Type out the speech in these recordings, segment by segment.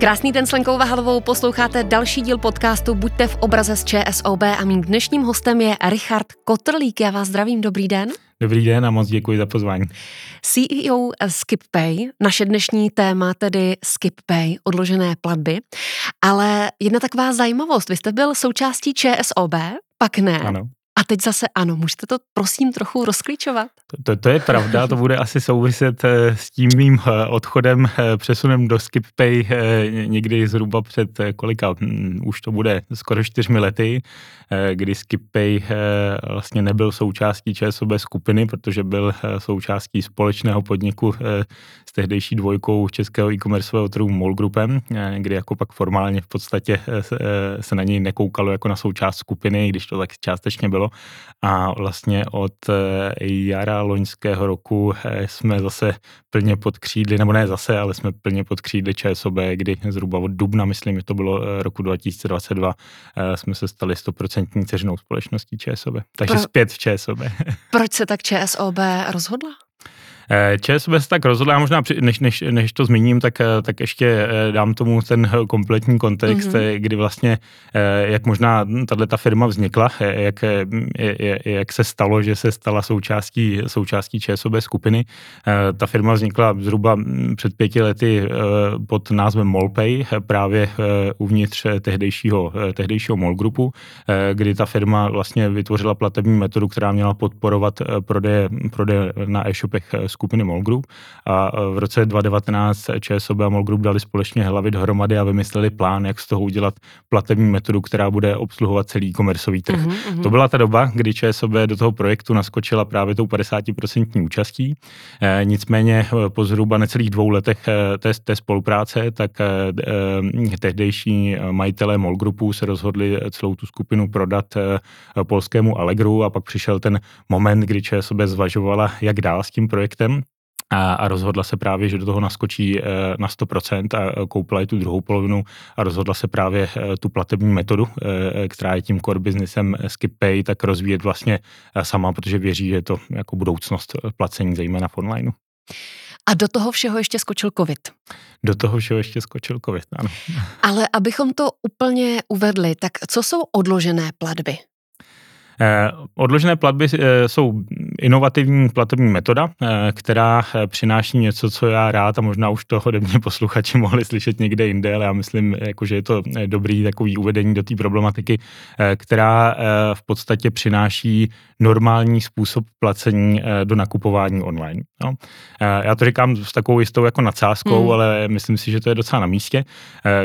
Krásný den s Lenkou Vahalovou, posloucháte další díl podcastu Buďte v obraze z ČSOB a mým dnešním hostem je Richard Kotrlík. Já vás zdravím, dobrý den. Dobrý den a moc děkuji za pozvání. CEO SkipPay, naše dnešní téma tedy SkipPay, odložené platby. Ale jedna taková zajímavost, vy jste byl součástí ČSOB, pak ne. Ano. A teď zase ano, můžete to prosím trochu rozklíčovat? To, to, to je pravda, to bude asi souviset eh, s tím mým eh, odchodem, eh, přesunem do SkipPay někdy zhruba před kolika, hm, už to bude skoro čtyřmi lety, kdy SkipPay vlastně nebyl součástí ČSOB skupiny, protože byl součástí společného podniku s tehdejší dvojkou českého e-commerceového trhu MOL Groupem, kdy jako pak formálně v podstatě se na něj nekoukalo jako na součást skupiny, když to tak částečně bylo a vlastně od eh, jara loňského roku eh, jsme zase plně pod křídly, nebo ne zase, ale jsme plně pod křídly ČSOB, kdy zhruba od dubna, myslím, že to bylo eh, roku 2022, jsme se stali 100% ceřinou společností ČSOB. Takže Pro... zpět v ČSOB. Proč se tak ČSOB rozhodla? Eh, ČSOB se tak rozhodla, možná než, než, než to zmíním, tak, eh, tak ještě eh, dám tomu ten kompletní kontext, mm-hmm. kdy vlastně, jak možná tahle ta firma vznikla, jak, jak se stalo, že se stala součástí, součástí ČSOB skupiny. Ta firma vznikla zhruba hm, před pěti lety pod názvem Molpay, právě uvnitř tehdejšího, tehdejšího Mol Groupu, kdy ta firma vlastně vytvořila platební metodu, která měla podporovat prodeje, prodeje na e-shopech skupiny MOL Group a v roce 2019 ČSOB a MOL Group dali společně hlavy dohromady a vymysleli plán, jak z toho udělat platební metodu, která bude obsluhovat celý e-commerceový trh. Mm-hmm. To byla ta doba, kdy ČSOB do toho projektu naskočila právě tou 50% účastí. E, nicméně eh, po zhruba necelých dvou letech eh, té, té spolupráce, tak e, tehdejší majitelé MOL Groupu se rozhodli celou tu skupinu prodat e, polskému Allegru a pak přišel ten moment, kdy ČSOB zvažovala, jak dál s tím projektem a, a rozhodla se právě, že do toho naskočí e, na 100% a koupila i tu druhou polovinu a rozhodla se právě e, tu platební metodu, e, která je tím core businessem SkipPay, tak rozvíjet vlastně sama, protože věří, že je to jako budoucnost placení, zejména v onlineu. A do toho všeho ještě skočil covid. Do toho všeho ještě skočil covid, ano. Ale abychom to úplně uvedli, tak co jsou odložené platby? Eh, odložené platby eh, jsou inovativní platební metoda, eh, která přináší něco, co já rád a možná už to mě posluchači mohli slyšet někde jinde, ale já myslím, jako, že je to dobrý takový uvedení do té problematiky, která v podstatě přináší normální způsob placení do nakupování online. No. Já to říkám s takovou jistou jako nadsázkou, hmm. ale myslím si, že to je docela na místě.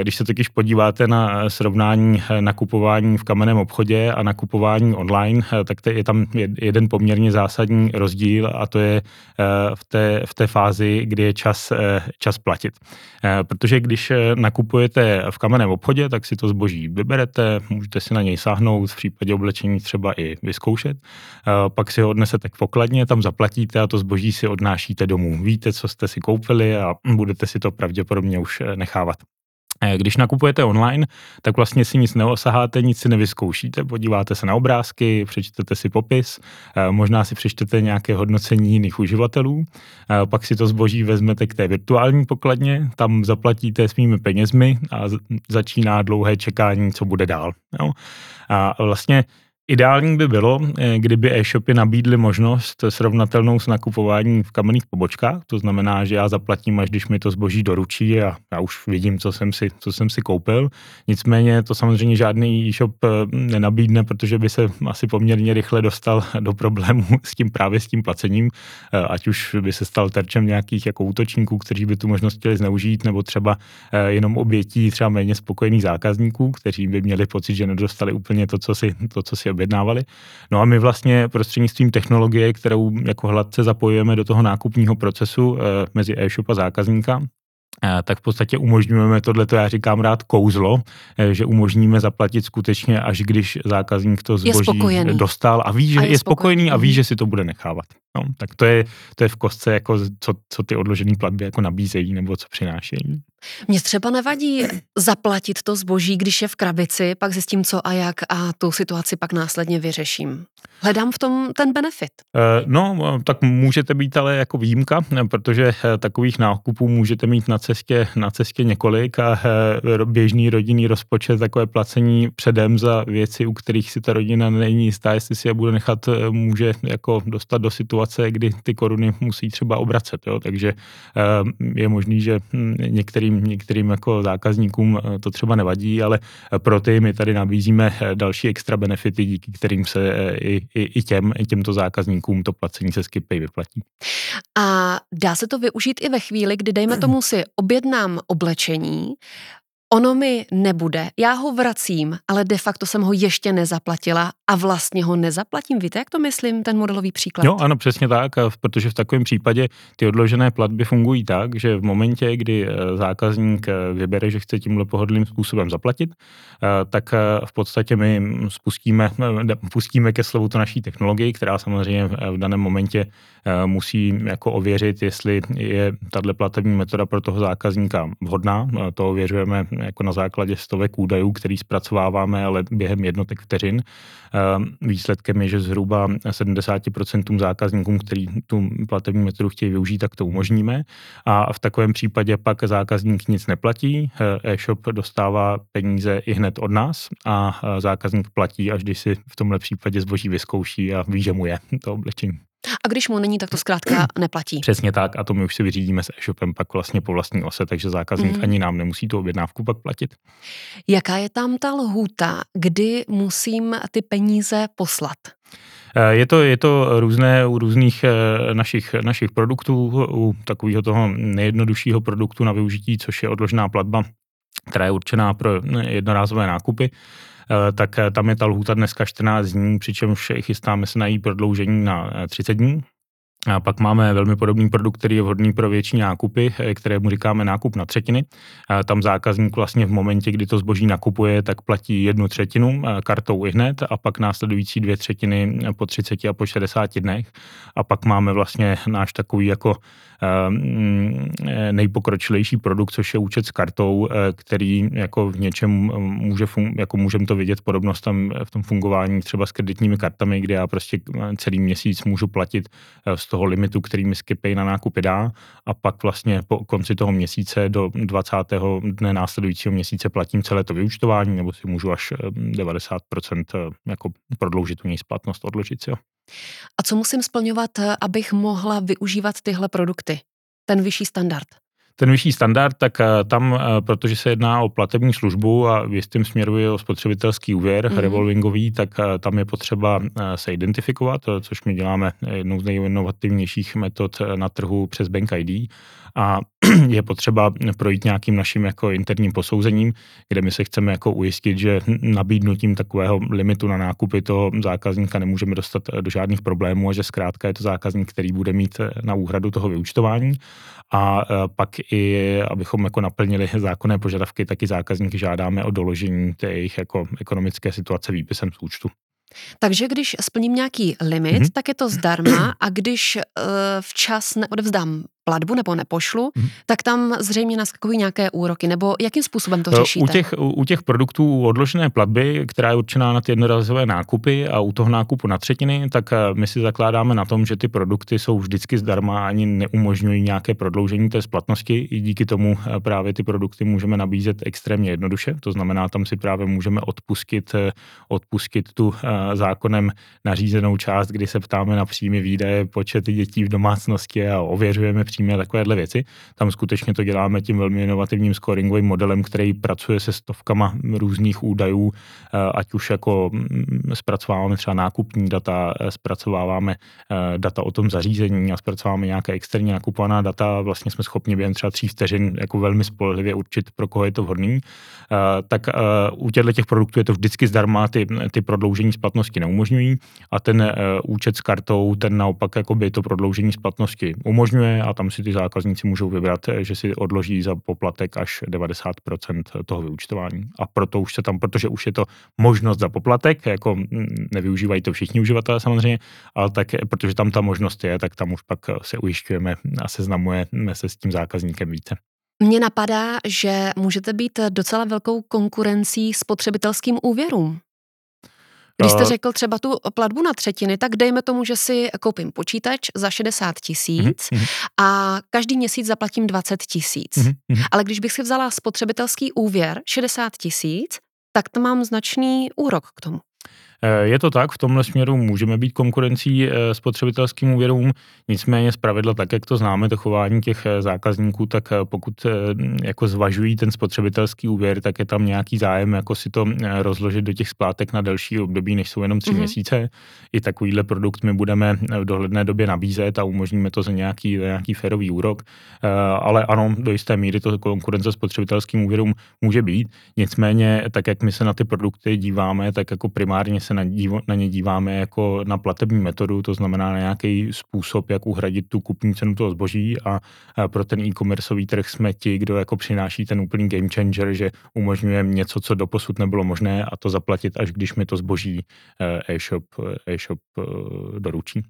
Když se totiž podíváte na srovnání nakupování v kamenném obchodě a nakupování online, online, eh, tak je tam jeden poměrně zásadní rozdíl a to je eh, v té, v té fázi, kdy je čas, eh, čas platit. Protože když nakupujete v kamenném obchodě, tak si to zboží vyberete, můžete si na něj sáhnout, v případě oblečení třeba i vyzkoušet, pak si ho odnesete k pokladně, tam zaplatíte a to zboží si odnášíte domů. Víte, co jste si koupili a budete si to pravděpodobně už nechávat. Eh, když nakupujete online, tak vlastně si nic neosaháte, nic si nevyzkoušíte. Podíváte se na obrázky, přečtete si popis, eh, možná si přečtete nějaké hodnocení jiných uživatelů, eh, pak si to zboží vezmete k té virtuální pokladně, tam zaplatíte svými penězmi a začíná dlouhé čekání, co bude dál. A vlastně Ideální by bylo, eh, kdyby e-shopy nabídly možnost srovnatelnou s nakupováním v kamenných pobočkách. To znamená, že já zaplatím, až když mi to zboží doručí a já už vidím, co jsem si, co jsem si koupil. Nicméně to samozřejmě žádný e-shop eh, nenabídne, protože by se asi poměrně rychle dostal do problému s tím právě s tím placením, eh, ať už by se stal terčem nějakých jako útočníků, kteří by tu možnost chtěli zneužít, nebo třeba jenom obětí třeba méně spokojených zákazníků, kteří by měli pocit, že nedostali úplně to, co si, to, co si objednávali. No a my vlastně prostřednictvím technologie, kterou jako hladce zapojujeme do toho nákupního procesu eh, mezi e-shop a zákazníka, eh, tak v podstatě umožňujeme tohle, to já říkám rád kouzlo, eh, že umožníme zaplatit skutečně, až když zákazník to zboží dostal a ví, že a je, je spokojený a ví, že si to bude nechávat. No, tak to je, to je v kostce, jako co, co ty odložené platby jako nabízejí nebo co přinášejí. Mně třeba nevadí zaplatit to zboží, když je v krabici, pak zjistím co a jak a tu situaci pak následně vyřeším. Hledám v tom ten benefit. Eh, no, tak můžete být ale jako výjimka, protože eh, takových nákupů můžete mít na cestě, na cestě několik a eh, běžný rodinný rozpočet, takové placení předem za věci, u kterých si ta rodina není jistá, jestli si je bude nechat, může jako dostat do situace, kdy ty koruny musí třeba obracet. Jo? Takže je možný, že hm, některým, některým jako zákazníkům to třeba nevadí, ale pro ty my tady nabízíme další extra benefity, díky kterým se i i, i, těm, i těmto zákazníkům to placení se SkipPay vyplatí. A dá se to využít i ve chvíli, kdy dejme tomu si objednám oblečení, Ono mi nebude, já ho vracím, ale de facto jsem ho ještě nezaplatila a vlastně ho nezaplatím. Víte, jak to myslím, ten modelový příklad? Jo, ano, přesně tak, protože v takovém případě ty odložené platby fungují tak, že v momentě, kdy eh, zákazník eh, vybere, že chce tímhle pohodlným způsobem zaplatit, eh, tak v podstatě my spustíme, pustíme ke slovu to naší technologii, která samozřejmě v daném momentě musí jako ověřit, jestli je tahle platební metoda pro toho zákazníka vhodná. To ověřujeme jako na základě stovek údajů, který zpracováváme, ale během jednotek vteřin. Ehm, výsledkem je, že zhruba 70% zákazníkům, který tu platební metodu chtějí využít, tak to umožníme. A v takovém případě pak zákazník nic neplatí, eh, e-shop dostává peníze i hned od nás a eh, zákazník platí, až když si v tomhle případě zboží vyzkouší a ví, že mu je to oblečení. A když mu není, tak to zkrátka neplatí. Přesně tak a to my už si vyřídíme s e-shopem pak vlastně po vlastní ose, takže zákazník mm. ani nám nemusí tu objednávku pak platit. Jaká je tam ta lhůta, kdy musím ty peníze poslat? Eh, je to, je to různé u různých eh, našich, našich produktů, u takového toho nejjednoduššího produktu na využití, což je odložená platba, která je určená pro jednorázové nákupy Eh, tak eh, tam je ta lhůta dneska 14 dní, přičemž chystáme se na její prodloužení na 30 eh, dní. A pak máme velmi podobný produkt, který je vhodný pro větší nákupy, kterému říkáme nákup na třetiny. Tam zákazník vlastně v momentě, kdy to zboží nakupuje, tak platí jednu třetinu kartou i hned a pak následující dvě třetiny po 30 a po 60 dnech. A pak máme vlastně náš takový jako Mm, nejpokročilejší produkt, což je účet s kartou, eh, který jako v něčem může, jako můžeme to vidět podobnost tam v tom fungování třeba s kreditními kartami, kde já prostě celý měsíc můžu platit eh, z toho limitu, který mi Skipay na nákupy dá a pak vlastně po konci toho měsíce do 20. dne následujícího měsíce platím celé to vyučtování, nebo si můžu až 90% eh, jako prodloužit u něj splatnost, odložit si jo. A co musím splňovat, abych mohla využívat tyhle produkty? Ten vyšší standard? Ten vyšší standard, tak eh, tam, eh, protože se jedná o platební službu a v jistém směru je o spotřebitelský úvěr mm-hmm. revolvingový, tak eh, tam je potřeba se identifikovat, což my děláme jednou z nejinovativnějších metod na trhu přes Bank ID a je potřeba projít nějakým naším jako interním posouzením, kde my se chceme jako ujistit, že nabídnutím takového limitu na nákupy toho zákazníka nemůžeme dostat do žádných problémů a že zkrátka je to zákazník, který bude mít na úhradu toho vyučtování. A pak i, abychom jako naplnili zákonné požadavky, taky zákazníky žádáme o doložení té jejich jako ekonomické situace výpisem z účtu. Takže když splním nějaký limit, mm-hmm. tak je to zdarma a když uh, včas neodevzdám platbu nebo nepošlu, hmm. tak tam zřejmě naskakují nějaké úroky, nebo jakým způsobem to řešíte? U těch, u, těch produktů odložené platby, která je určená na ty jednorazové nákupy a u toho nákupu na třetiny, tak eh, my si zakládáme na tom, že ty produkty jsou vždycky zdarma, ani neumožňují nějaké prodloužení té splatnosti. I díky tomu eh, právě ty produkty můžeme nabízet extrémně jednoduše. To znamená, tam si právě můžeme odpustit, eh, odpustit tu zákonem nařízenou část, kdy se ptáme na příjmy výdaje, počet dětí v domácnosti a ověřujeme příjmy a takovéhle věci. Tam skutečně to děláme tím velmi inovativním scoringovým modelem, který pracuje se stovkama různých údajů, eh, ať už jako mm, zpracováváme třeba nákupní data, eh, zpracováváme eh, data o tom zařízení a zpracováváme nějaké externí nakupovaná data, vlastně jsme schopni během třeba tří vteřin jako velmi spolehlivě určit, pro koho je to vhodný. Tak u těchto těch produktů je to vždycky zdarma, ty, ty prodloužení splatnosti neumožňují a ten účet s kartou, ten naopak jakoby to prodloužení splatnosti umožňuje a tam tam si ty zákazníci můžou vybrat, že si odloží za poplatek až 90% toho vyučtování. A proto už se tam, protože už je to možnost za poplatek, jako nevyužívají to všichni uživatelé samozřejmě, ale tak, protože tam ta možnost je, tak tam už pak se ujišťujeme a seznamujeme se s tím zákazníkem více. Mně napadá, že můžete být docela velkou konkurencí spotřebitelským úvěrům. Když jste řekl třeba tu platbu na třetiny, tak dejme tomu, že si koupím počítač za 60 tisíc mm-hmm. a každý měsíc zaplatím 20 tisíc. Mm-hmm. Ale když bych si vzala spotřebitelský úvěr 60 tisíc, tak to mám značný úrok k tomu. Eh, je to tak, v tomhle směru můžeme být konkurencí eh, spotřebitelským úvěrům, nicméně z pravidla tak, jak to známe, to chování těch eh, zákazníků, tak pokud jako zvažují ten spotřebitelský úvěr, tak je tam nějaký zájem, jako si to rozložit do těch splátek na delší období, než jsou jenom tři mm-hmm. měsíce. I takovýhle produkt my budeme v dohledné době nabízet a umožníme to za nějaký, za nějaký férový úrok. Ale ano, do jisté míry to konkurence spotřebitelským úvěrům může být. Nicméně, tak jak my se na ty produkty díváme, tak jako primárně se na, dívo, na ně díváme jako na platební metodu, to znamená na nějaký způsob, jak uhradit tu kupní cenu toho zboží a, a pro ten e-commerceový trh jsme ti, kdo jako přináší ten úplný game changer, že umožňuje něco, co doposud nebylo možné a to zaplatit, až když mi to zboží eh, e-shop, e-shop eh, doručí.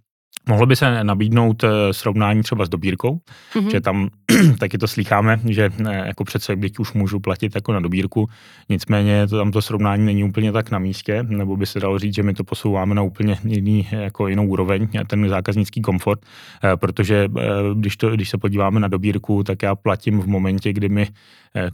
Mohlo by se nabídnout eh, srovnání třeba s dobírkou, mm-hmm. že tam taky to slycháme, že eh, jako přece, když už můžu platit jako na dobírku, nicméně to, tam to srovnání není úplně tak na místě, nebo by se dalo říct, že my to posouváme na úplně jiný, jako jinou úroveň, ten zákaznický komfort, eh, protože když, to, když se podíváme na dobírku, tak já platím v momentě, kdy mi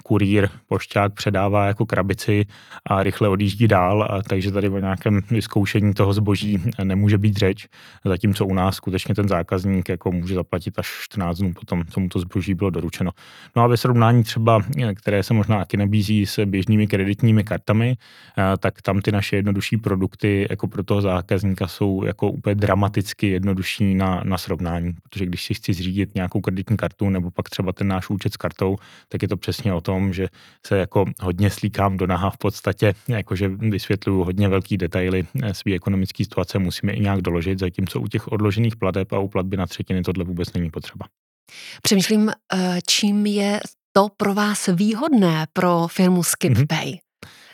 kurýr, pošťák předává jako krabici a rychle odjíždí dál, a takže tady o nějakém vyzkoušení toho zboží nemůže být řeč, zatímco u nás skutečně ten zákazník jako může zaplatit až 14 dnů potom, co mu to zboží bylo doručeno. No a ve srovnání třeba, které se možná taky nabízí s běžnými kreditními kartami, eh, tak tam ty naše jednodušší produkty jako pro toho zákazníka jsou jako úplně dramaticky jednodušší na, na srovnání, protože když si chci zřídit nějakou kreditní kartu nebo pak třeba ten náš účet s kartou, tak je to přesně o tom, že se jako hodně slíkám do naha v podstatě, jakože vysvětluju hodně velký detaily eh, své ekonomické situace, musíme i nějak doložit, zatímco u těch odložených plateb a u platby na třetiny tohle vůbec není potřeba. Přemýšlím, eh, čím je to pro vás výhodné pro firmu SkipPay. Mm-hmm.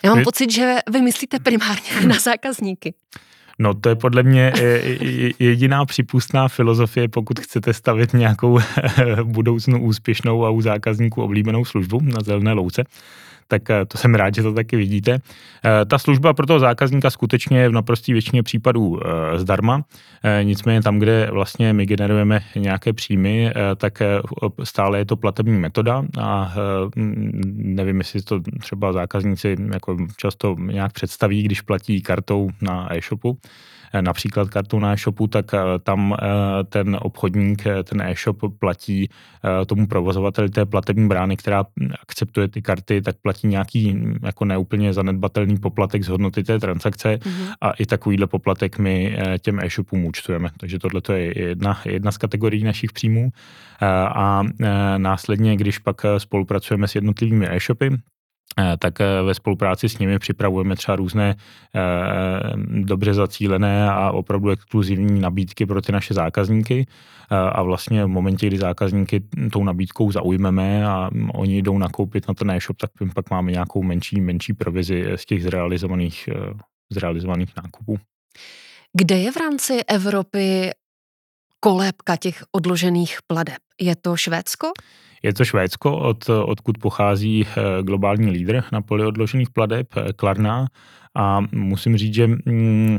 Já mám vy... pocit, že vy myslíte primárně na zákazníky. No to je podle mě jediná připustná filozofie, pokud chcete stavit nějakou budoucnu úspěšnou a u zákazníků oblíbenou službu na zelené louce tak eh, to jsem rád, že to taky vidíte. Eh, ta služba pro toho zákazníka skutečně je v naprostý většině případů eh, zdarma, nicméně tam, kde vlastně my generujeme nějaké příjmy, tak stále je to platební metoda a nevím, jestli to třeba zákazníci jako často nějak představí, když platí kartou na e-shopu, například kartu na e-shopu, tak eh, tam eh, ten obchodník, ten e-shop platí tomu provozovateli té platební brány, která akceptuje ty karty, tak platí nějaký hm, jako neúplně zanedbatelný poplatek z hodnoty té transakce mm-hmm. a i takovýhle poplatek my těm e-shopům účtujeme. Takže tohle je jedna, jedna z kategorií našich příjmů. A následně, když pak spolupracujeme s jednotlivými e-shopy, Eh, tak eh, ve spolupráci s nimi připravujeme třeba různé eh, dobře zacílené a opravdu exkluzivní nabídky pro ty naše zákazníky a vlastně v momentě, kdy zákazníky tou nabídkou zaujmeme a oni jdou nakoupit na ten e-shop, tak pak máme nějakou menší, menší provizi z těch zrealizovaných, zrealizovaných nákupů. Kde je v rámci Evropy kolébka těch odložených pladeb? Je to Švédsko? Je to Švédsko, od, odkud pochází eh, globální lídr na poli odložených pladeb, eh, Klarna. A musím říct, že mm,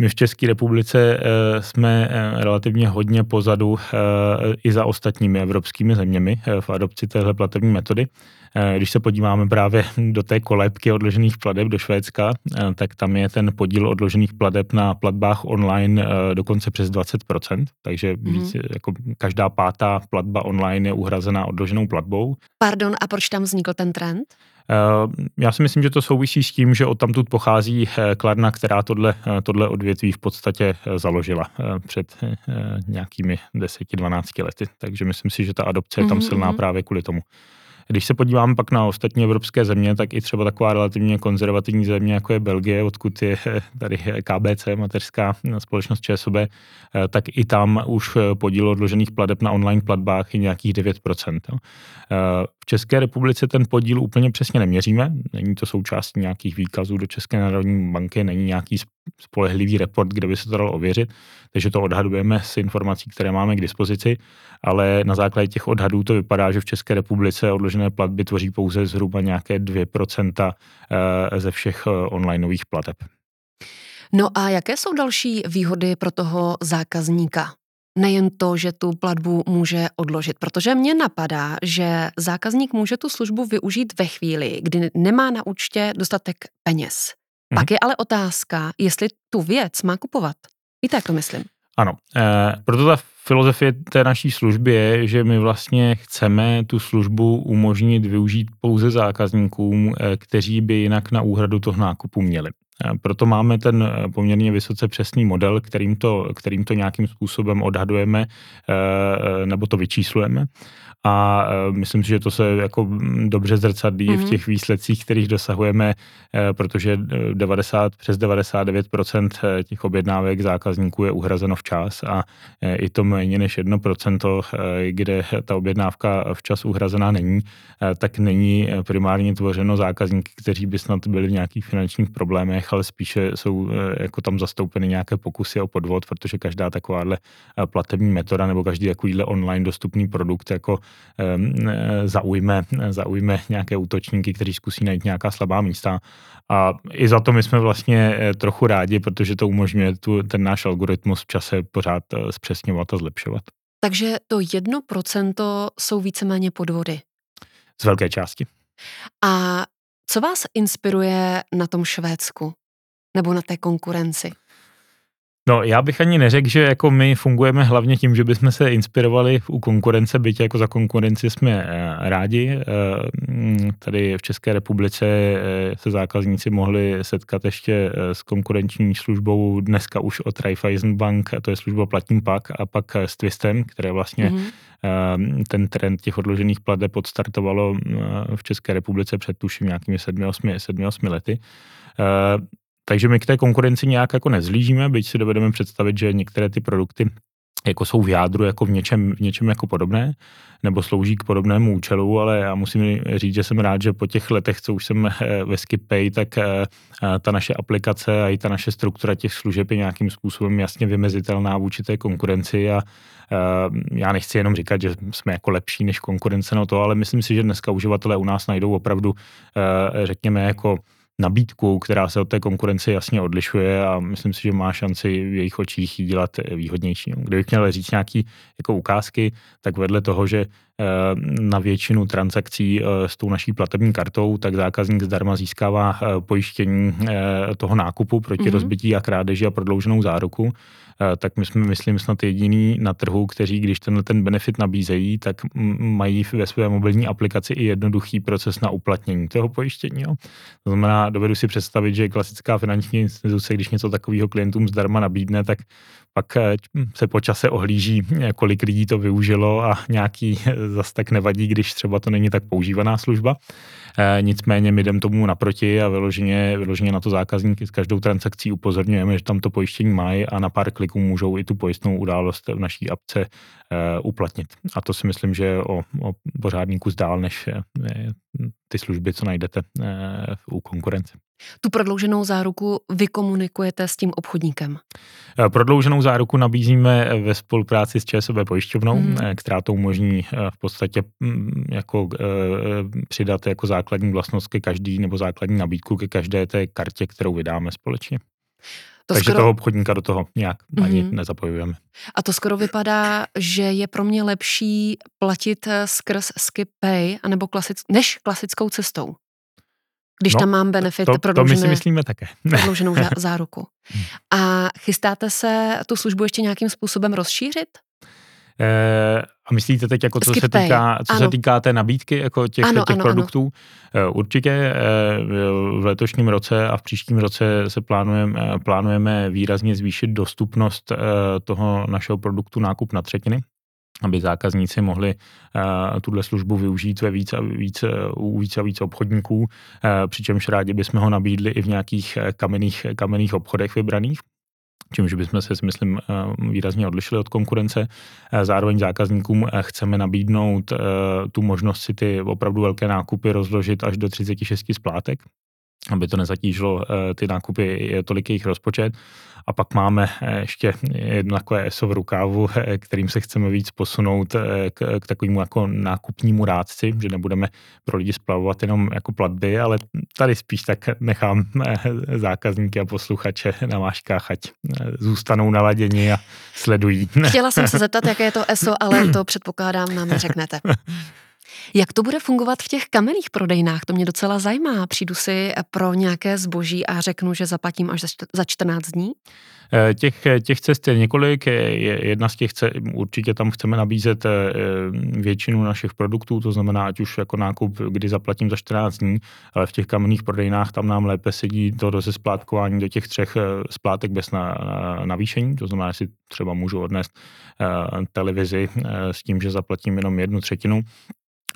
my v České republice eh, jsme relativně hodně pozadu i za ostatními evropskými zeměmi v adopci téhle platební metody. Eh, když se podíváme právě do té kolébky odložených pladeb do Švédska, eh, tak tam je ten podíl odložených pladeb na platbách online eh, dokonce přes 20%, takže mm. víc, jako každá pátá platba online je uhrazená odloženou platbou. Pardon, a proč tam vznikl ten trend? Já si myslím, že to souvisí s tím, že odtamtud pochází Kladna, která tohle, tohle odvětví v podstatě založila před nějakými 10-12 lety. Takže myslím si, že ta adopce je tam mhm, silná mm-hmm. právě kvůli tomu. Když se podíváme pak na ostatní evropské země, tak i třeba taková relativně konzervativní země, jako je Belgie, odkud je tady KBC, mateřská společnost ČSOB, eh, tak i tam už podíl odložených plateb na online platbách je nějakých 9%. Eh, v České republice ten podíl úplně přesně neměříme, není to součástí nějakých výkazů do České národní banky, není nějaký spolehlivý report, kde by se to dalo ověřit, takže to odhadujeme s informací, které máme k dispozici, ale na základě těch odhadů to vypadá, že v České republice odložené platby tvoří pouze zhruba nějaké 2% eh, ze všech onlineových plateb. No a jaké jsou další výhody pro toho zákazníka? Nejen to, že tu platbu může odložit, protože mně napadá, že zákazník může tu službu využít ve chvíli, kdy nemá na účtě dostatek peněz. Mhm. Pak je ale otázka, jestli tu věc má kupovat. Víte, jak to myslím? Ano, e, proto ta filozofie té naší služby je, že my vlastně chceme tu službu umožnit využít pouze zákazníkům, e, kteří by jinak na úhradu toho nákupu měli. Proto máme ten eh, poměrně vysoce přesný model, kterým to, kterým to nějakým způsobem odhadujeme eh, eh, nebo to vyčíslujeme a myslím si, že to se jako dobře zrcadlí mm-hmm. v mhm. těch výsledcích, kterých dosahujeme, protože 90, přes 99% e, těch objednávek zákazníků je uhrazeno včas a i to méně než 1%, kde ta objednávka včas uhrazená není, tak není primárně tvořeno zákazníky, kteří by snad byli v nějakých finančních problémech, ale spíše jsou jako tam zastoupeny nějaké pokusy o podvod, protože každá takováhle platební metoda nebo každý takovýhle online dostupný produkt jako Ehm, eh, zaujme, zaujme nějaké útočníky, kteří zkusí najít nějaká slabá místa. A i za to my jsme vlastně eh, trochu rádi, protože to umožňuje tu, ten náš algoritmus v čase pořád eh, zpřesňovat a zlepšovat. Takže to jedno procento jsou víceméně podvody. Z velké části. A co vás inspiruje na tom Švédsku? Nebo na té konkurenci? No, já bych ani neřekl, že jako my fungujeme hlavně tím, že bychom se inspirovali u konkurence, byť jako za konkurenci jsme eh, rádi. Eh, tady v České republice eh, se zákazníci mohli setkat ještě s konkurenční službou dneska už od Raiffeisen Bank, to je služba Platím pak, a pak s Twistem, které vlastně mm-hmm. ten trend těch odložených plateb podstartovalo v České republice před tuším nějakými 7-8 lety. Takže my k té konkurenci nějak jako nezlížíme, byť si dovedeme představit, že některé ty produkty jako jsou v jádru jako v něčem, v něčem jako podobné, nebo slouží k podobnému účelu, ale já musím říct, že jsem rád, že po těch letech, co už jsem eh, ve SkipPay, tak eh, eh, ta naše aplikace a i ta naše struktura těch služeb je nějakým způsobem jasně vymezitelná vůči té konkurenci a já nechci jenom říkat, že jsme jako lepší než konkurence na to, ale myslím si, že dneska uživatelé u nás najdou opravdu, řekněme, jako nabídku, která se od té konkurence jasně odlišuje a myslím si, že má šanci v jejich očích ji dělat výhodnější. Kdybych měl říct nějaký jako ukázky, tak vedle toho, že eh, na většinu transakcí eh, s tou naší platební kartou, tak zákazník zdarma získává eh, pojištění toho nákupu proti mm-hmm. rozbití a krádeži a prodlouženou záruku. Eh, tak my jsme, myslím, snad jediný na trhu, kteří, když tenhle ten benefit nabízejí, tak mají ve své mobilní aplikaci i jednoduchý proces na uplatnění toho pojištění. Jo. To znamená, dovedu si představit, že klasická finanční instituce, když něco takového klientům zdarma nabídne, tak pak eh, se po čase ohlíží, eh, kolik lidí to využilo a nějaký zas tak nevadí, když třeba to není tak používaná služba. Nicméně my jdeme tomu naproti a vyloženě, vyloženě na to zákazníky s každou transakcí upozorňujeme, že tam to pojištění mají a na pár kliků můžou i tu pojistnou událost v naší apce e, uplatnit. A to si myslím, že je o, o pořádný kus dál než e, ty služby, co najdete e, u konkurence. Tu prodlouženou záruku vy komunikujete s tím obchodníkem? Prodlouženou záruku nabízíme ve spolupráci s ČSOB pojišťovnou, mm. která to umožní v podstatě mm, jako přidat jako základní vlastnost ke každý nebo základní nabídku ke každé té kartě, kterou vydáme společně. To Takže skoro... toho obchodníka do toho nějak mm-hmm. ani nezapojujeme. A to skoro vypadá, že je pro mě lepší platit skrz SkipPay anebo klasic... než klasickou cestou. Když no, tam mám benefit to, to, to my si myslíme také. prodlouženou záruku. Hmm. A chystáte se tu službu ještě nějakým způsobem rozšířit? Eh, a myslíte teď, jako co, se týká, co se týká té nabídky jako těch, ano, těch ano, produktů? Ano. Eh, určitě eh, v letošním roce a v příštím roce se plánujeme, plánujeme výrazně zvýšit dostupnost toho našeho produktu nákup na třetiny aby zákazníci mohli uh, tuhle službu využít ve víc a víc, u víc a víc obchodníků, uh, přičemž rádi bychom ho nabídli i v nějakých kamenných, kamenných obchodech vybraných čímž bychom se, myslím, výrazně odlišili od konkurence. Zároveň zákazníkům chceme nabídnout tu možnost si ty opravdu velké nákupy rozložit až do 36 splátek, aby to nezatížilo ty nákupy, tolik jejich rozpočet. A pak máme eh, ještě jedno takové ESO v rukávu, eh, kterým se chceme víc posunout eh, k, k takovému jako nákupnímu rádci, že nebudeme pro lidi splavovat jenom jako platby, ale tady spíš tak nechám zákazníky a posluchače na váškách, ať zůstanou naladěni a sledují. Chtěla jsem se zeptat, jaké je to ESO, ale to předpokládám nám řeknete. Jak to bude fungovat v těch kamenných prodejnách? To mě docela zajímá. Přijdu si pro nějaké zboží a řeknu, že zaplatím až za 14 dní? Eh, těch, těch cest je několik. Jedna z těch určitě tam chceme nabízet eh, většinu našich produktů, to znamená, ať už jako nákup, kdy zaplatím za 14 dní, ale v těch kamenných prodejnách tam nám lépe sedí to do splátkování do těch třech eh, splátek bez na, navýšení, to znamená, si třeba můžu odnést televizi s tím, že zaplatím jenom jednu třetinu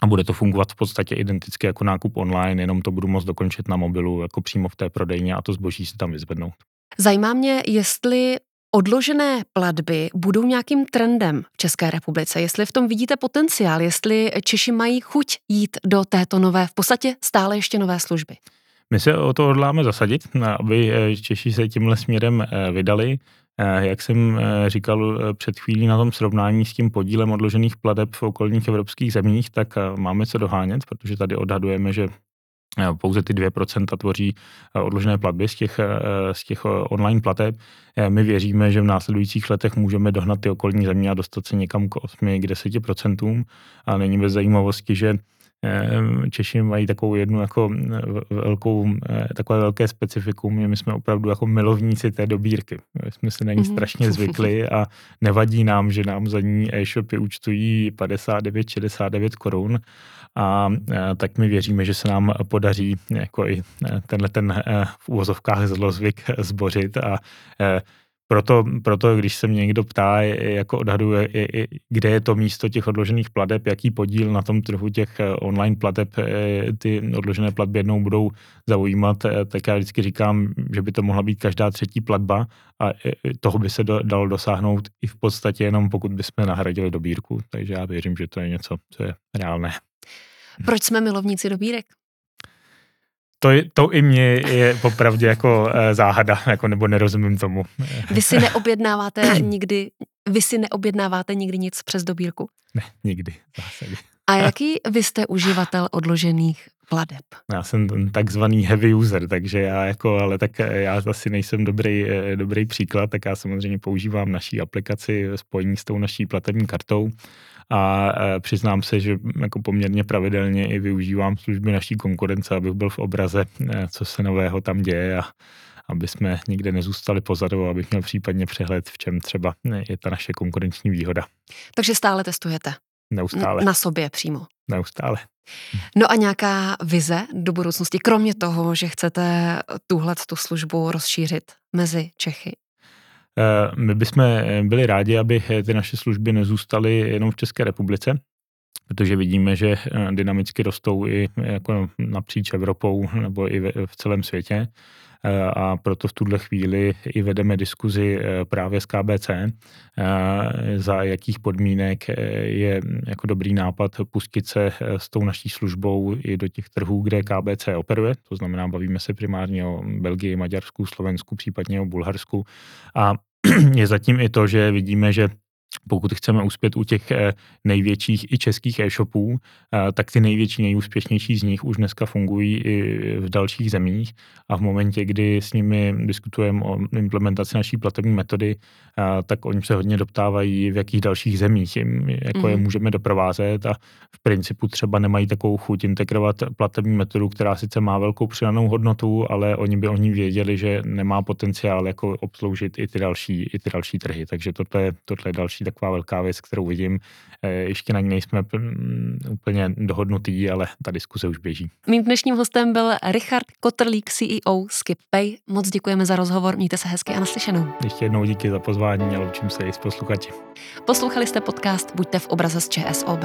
a bude to fungovat v podstatě identicky jako nákup online, jenom to budu moct dokončit na mobilu, jako přímo v té prodejně a to zboží si tam vyzvednout. Zajímá mě, jestli odložené platby budou nějakým trendem v České republice, jestli v tom vidíte potenciál, jestli Češi mají chuť jít do této nové, v podstatě stále ještě nové služby. My se o to hodláme zasadit, aby Češi se tímhle směrem eh, vydali. Eh, jak jsem eh, říkal eh, před chvílí na tom srovnání s tím podílem odložených pladeb v okolních evropských zemích, tak máme co dohánět, protože tady odhadujeme, že pouze ty 2% tvoří odložené platby z těch, z těch online plateb. My věříme, že v následujících letech můžeme dohnat ty okolní země a dostat se někam k 8, k 10%. A není bez zajímavosti, že Češi mají takovou jednu jako velkou, eh, takové velké specifikum, my jsme opravdu jako milovníci té dobírky. My jsme se na ní mm-hmm. strašně zvykli a nevadí nám, že nám za ní e-shopy účtují 59-69 korun a eh, tak my věříme, že se nám podaří jako i tenhle ten v úvozovkách zlozvyk zbořit a proto, proto, když se mě někdo ptá, jako odhaduje, kde je to místo těch odložených plateb, jaký podíl na tom trhu těch eh, online plateb eh, ty odložené platby jednou budou zaujímat, eh, tak já vždycky říkám, že by to mohla být každá třetí platba a toho by se do, dalo dosáhnout i v podstatě jenom pokud bychom nahradili dobírku. Takže já věřím, že to je něco, co je reálné. Proč jsme milovníci dobírek? To, to i mě je popravdě jako e, záhada, jako nebo nerozumím tomu. Vy si neobjednáváte nikdy, vy si neobjednáváte nikdy nic přes dobírku? Ne, nikdy zásadě. A jaký vy jste uživatel odložených pladeb? Já jsem ten takzvaný heavy user, takže já jako, ale tak já asi nejsem dobrý, eh, dobrý příklad, tak já samozřejmě používám naší aplikaci spojení s tou naší platební kartou a e, přiznám se, že jako poměrně pravidelně i využívám služby naší konkurence, abych byl v obraze, e, co se nového tam děje a aby jsme nikde nezůstali pozadu, abych měl případně přehled, v čem třeba je ta naše konkurenční výhoda. Takže stále testujete? Neustále. Na sobě přímo? Neustále. No a nějaká vize do budoucnosti, kromě toho, že chcete tuhle tu službu rozšířit mezi Čechy? Eh, my bychom eh, byli rádi, aby eh, ty naše služby nezůstaly jenom v České republice, protože vidíme, že dynamicky rostou i jako napříč Evropou nebo i v celém světě a proto v tuhle chvíli i vedeme diskuzi právě s KBC, za jakých podmínek je jako dobrý nápad pustit se s tou naší službou i do těch trhů, kde KBC operuje, to znamená, bavíme se primárně o Belgii, Maďarsku, Slovensku, případně o Bulharsku. A je zatím i to, že vidíme, že pokud chceme uspět u těch eh, největších i českých e-shopů, eh, tak ty největší, nejúspěšnější z nich už dneska fungují i v dalších zemích a v momentě, kdy s nimi diskutujeme o implementaci naší platební metody, eh, tak oni se hodně doptávají, v jakých dalších zemích jim, jako mm. je mhm. můžeme doprovázet a v principu třeba nemají takovou chuť integrovat platební metodu, která sice má velkou přidanou hodnotu, ale oni by oni věděli, že nemá potenciál jako obsloužit i ty další, i ty další trhy. Takže tohle, tohle je další taková velká věc, kterou vidím. Eh, ještě na ní nejsme úplně dohodnutý, ale ta diskuse už běží. Mým dnešním hostem byl Richard Kotrlík, CEO SkipPay. Moc děkujeme za rozhovor, mějte se hezky a naslyšenou. Ještě jednou díky za pozvání a loučím se i s posluchači. Poslouchali jste podcast Buďte v obraze z ČSOB.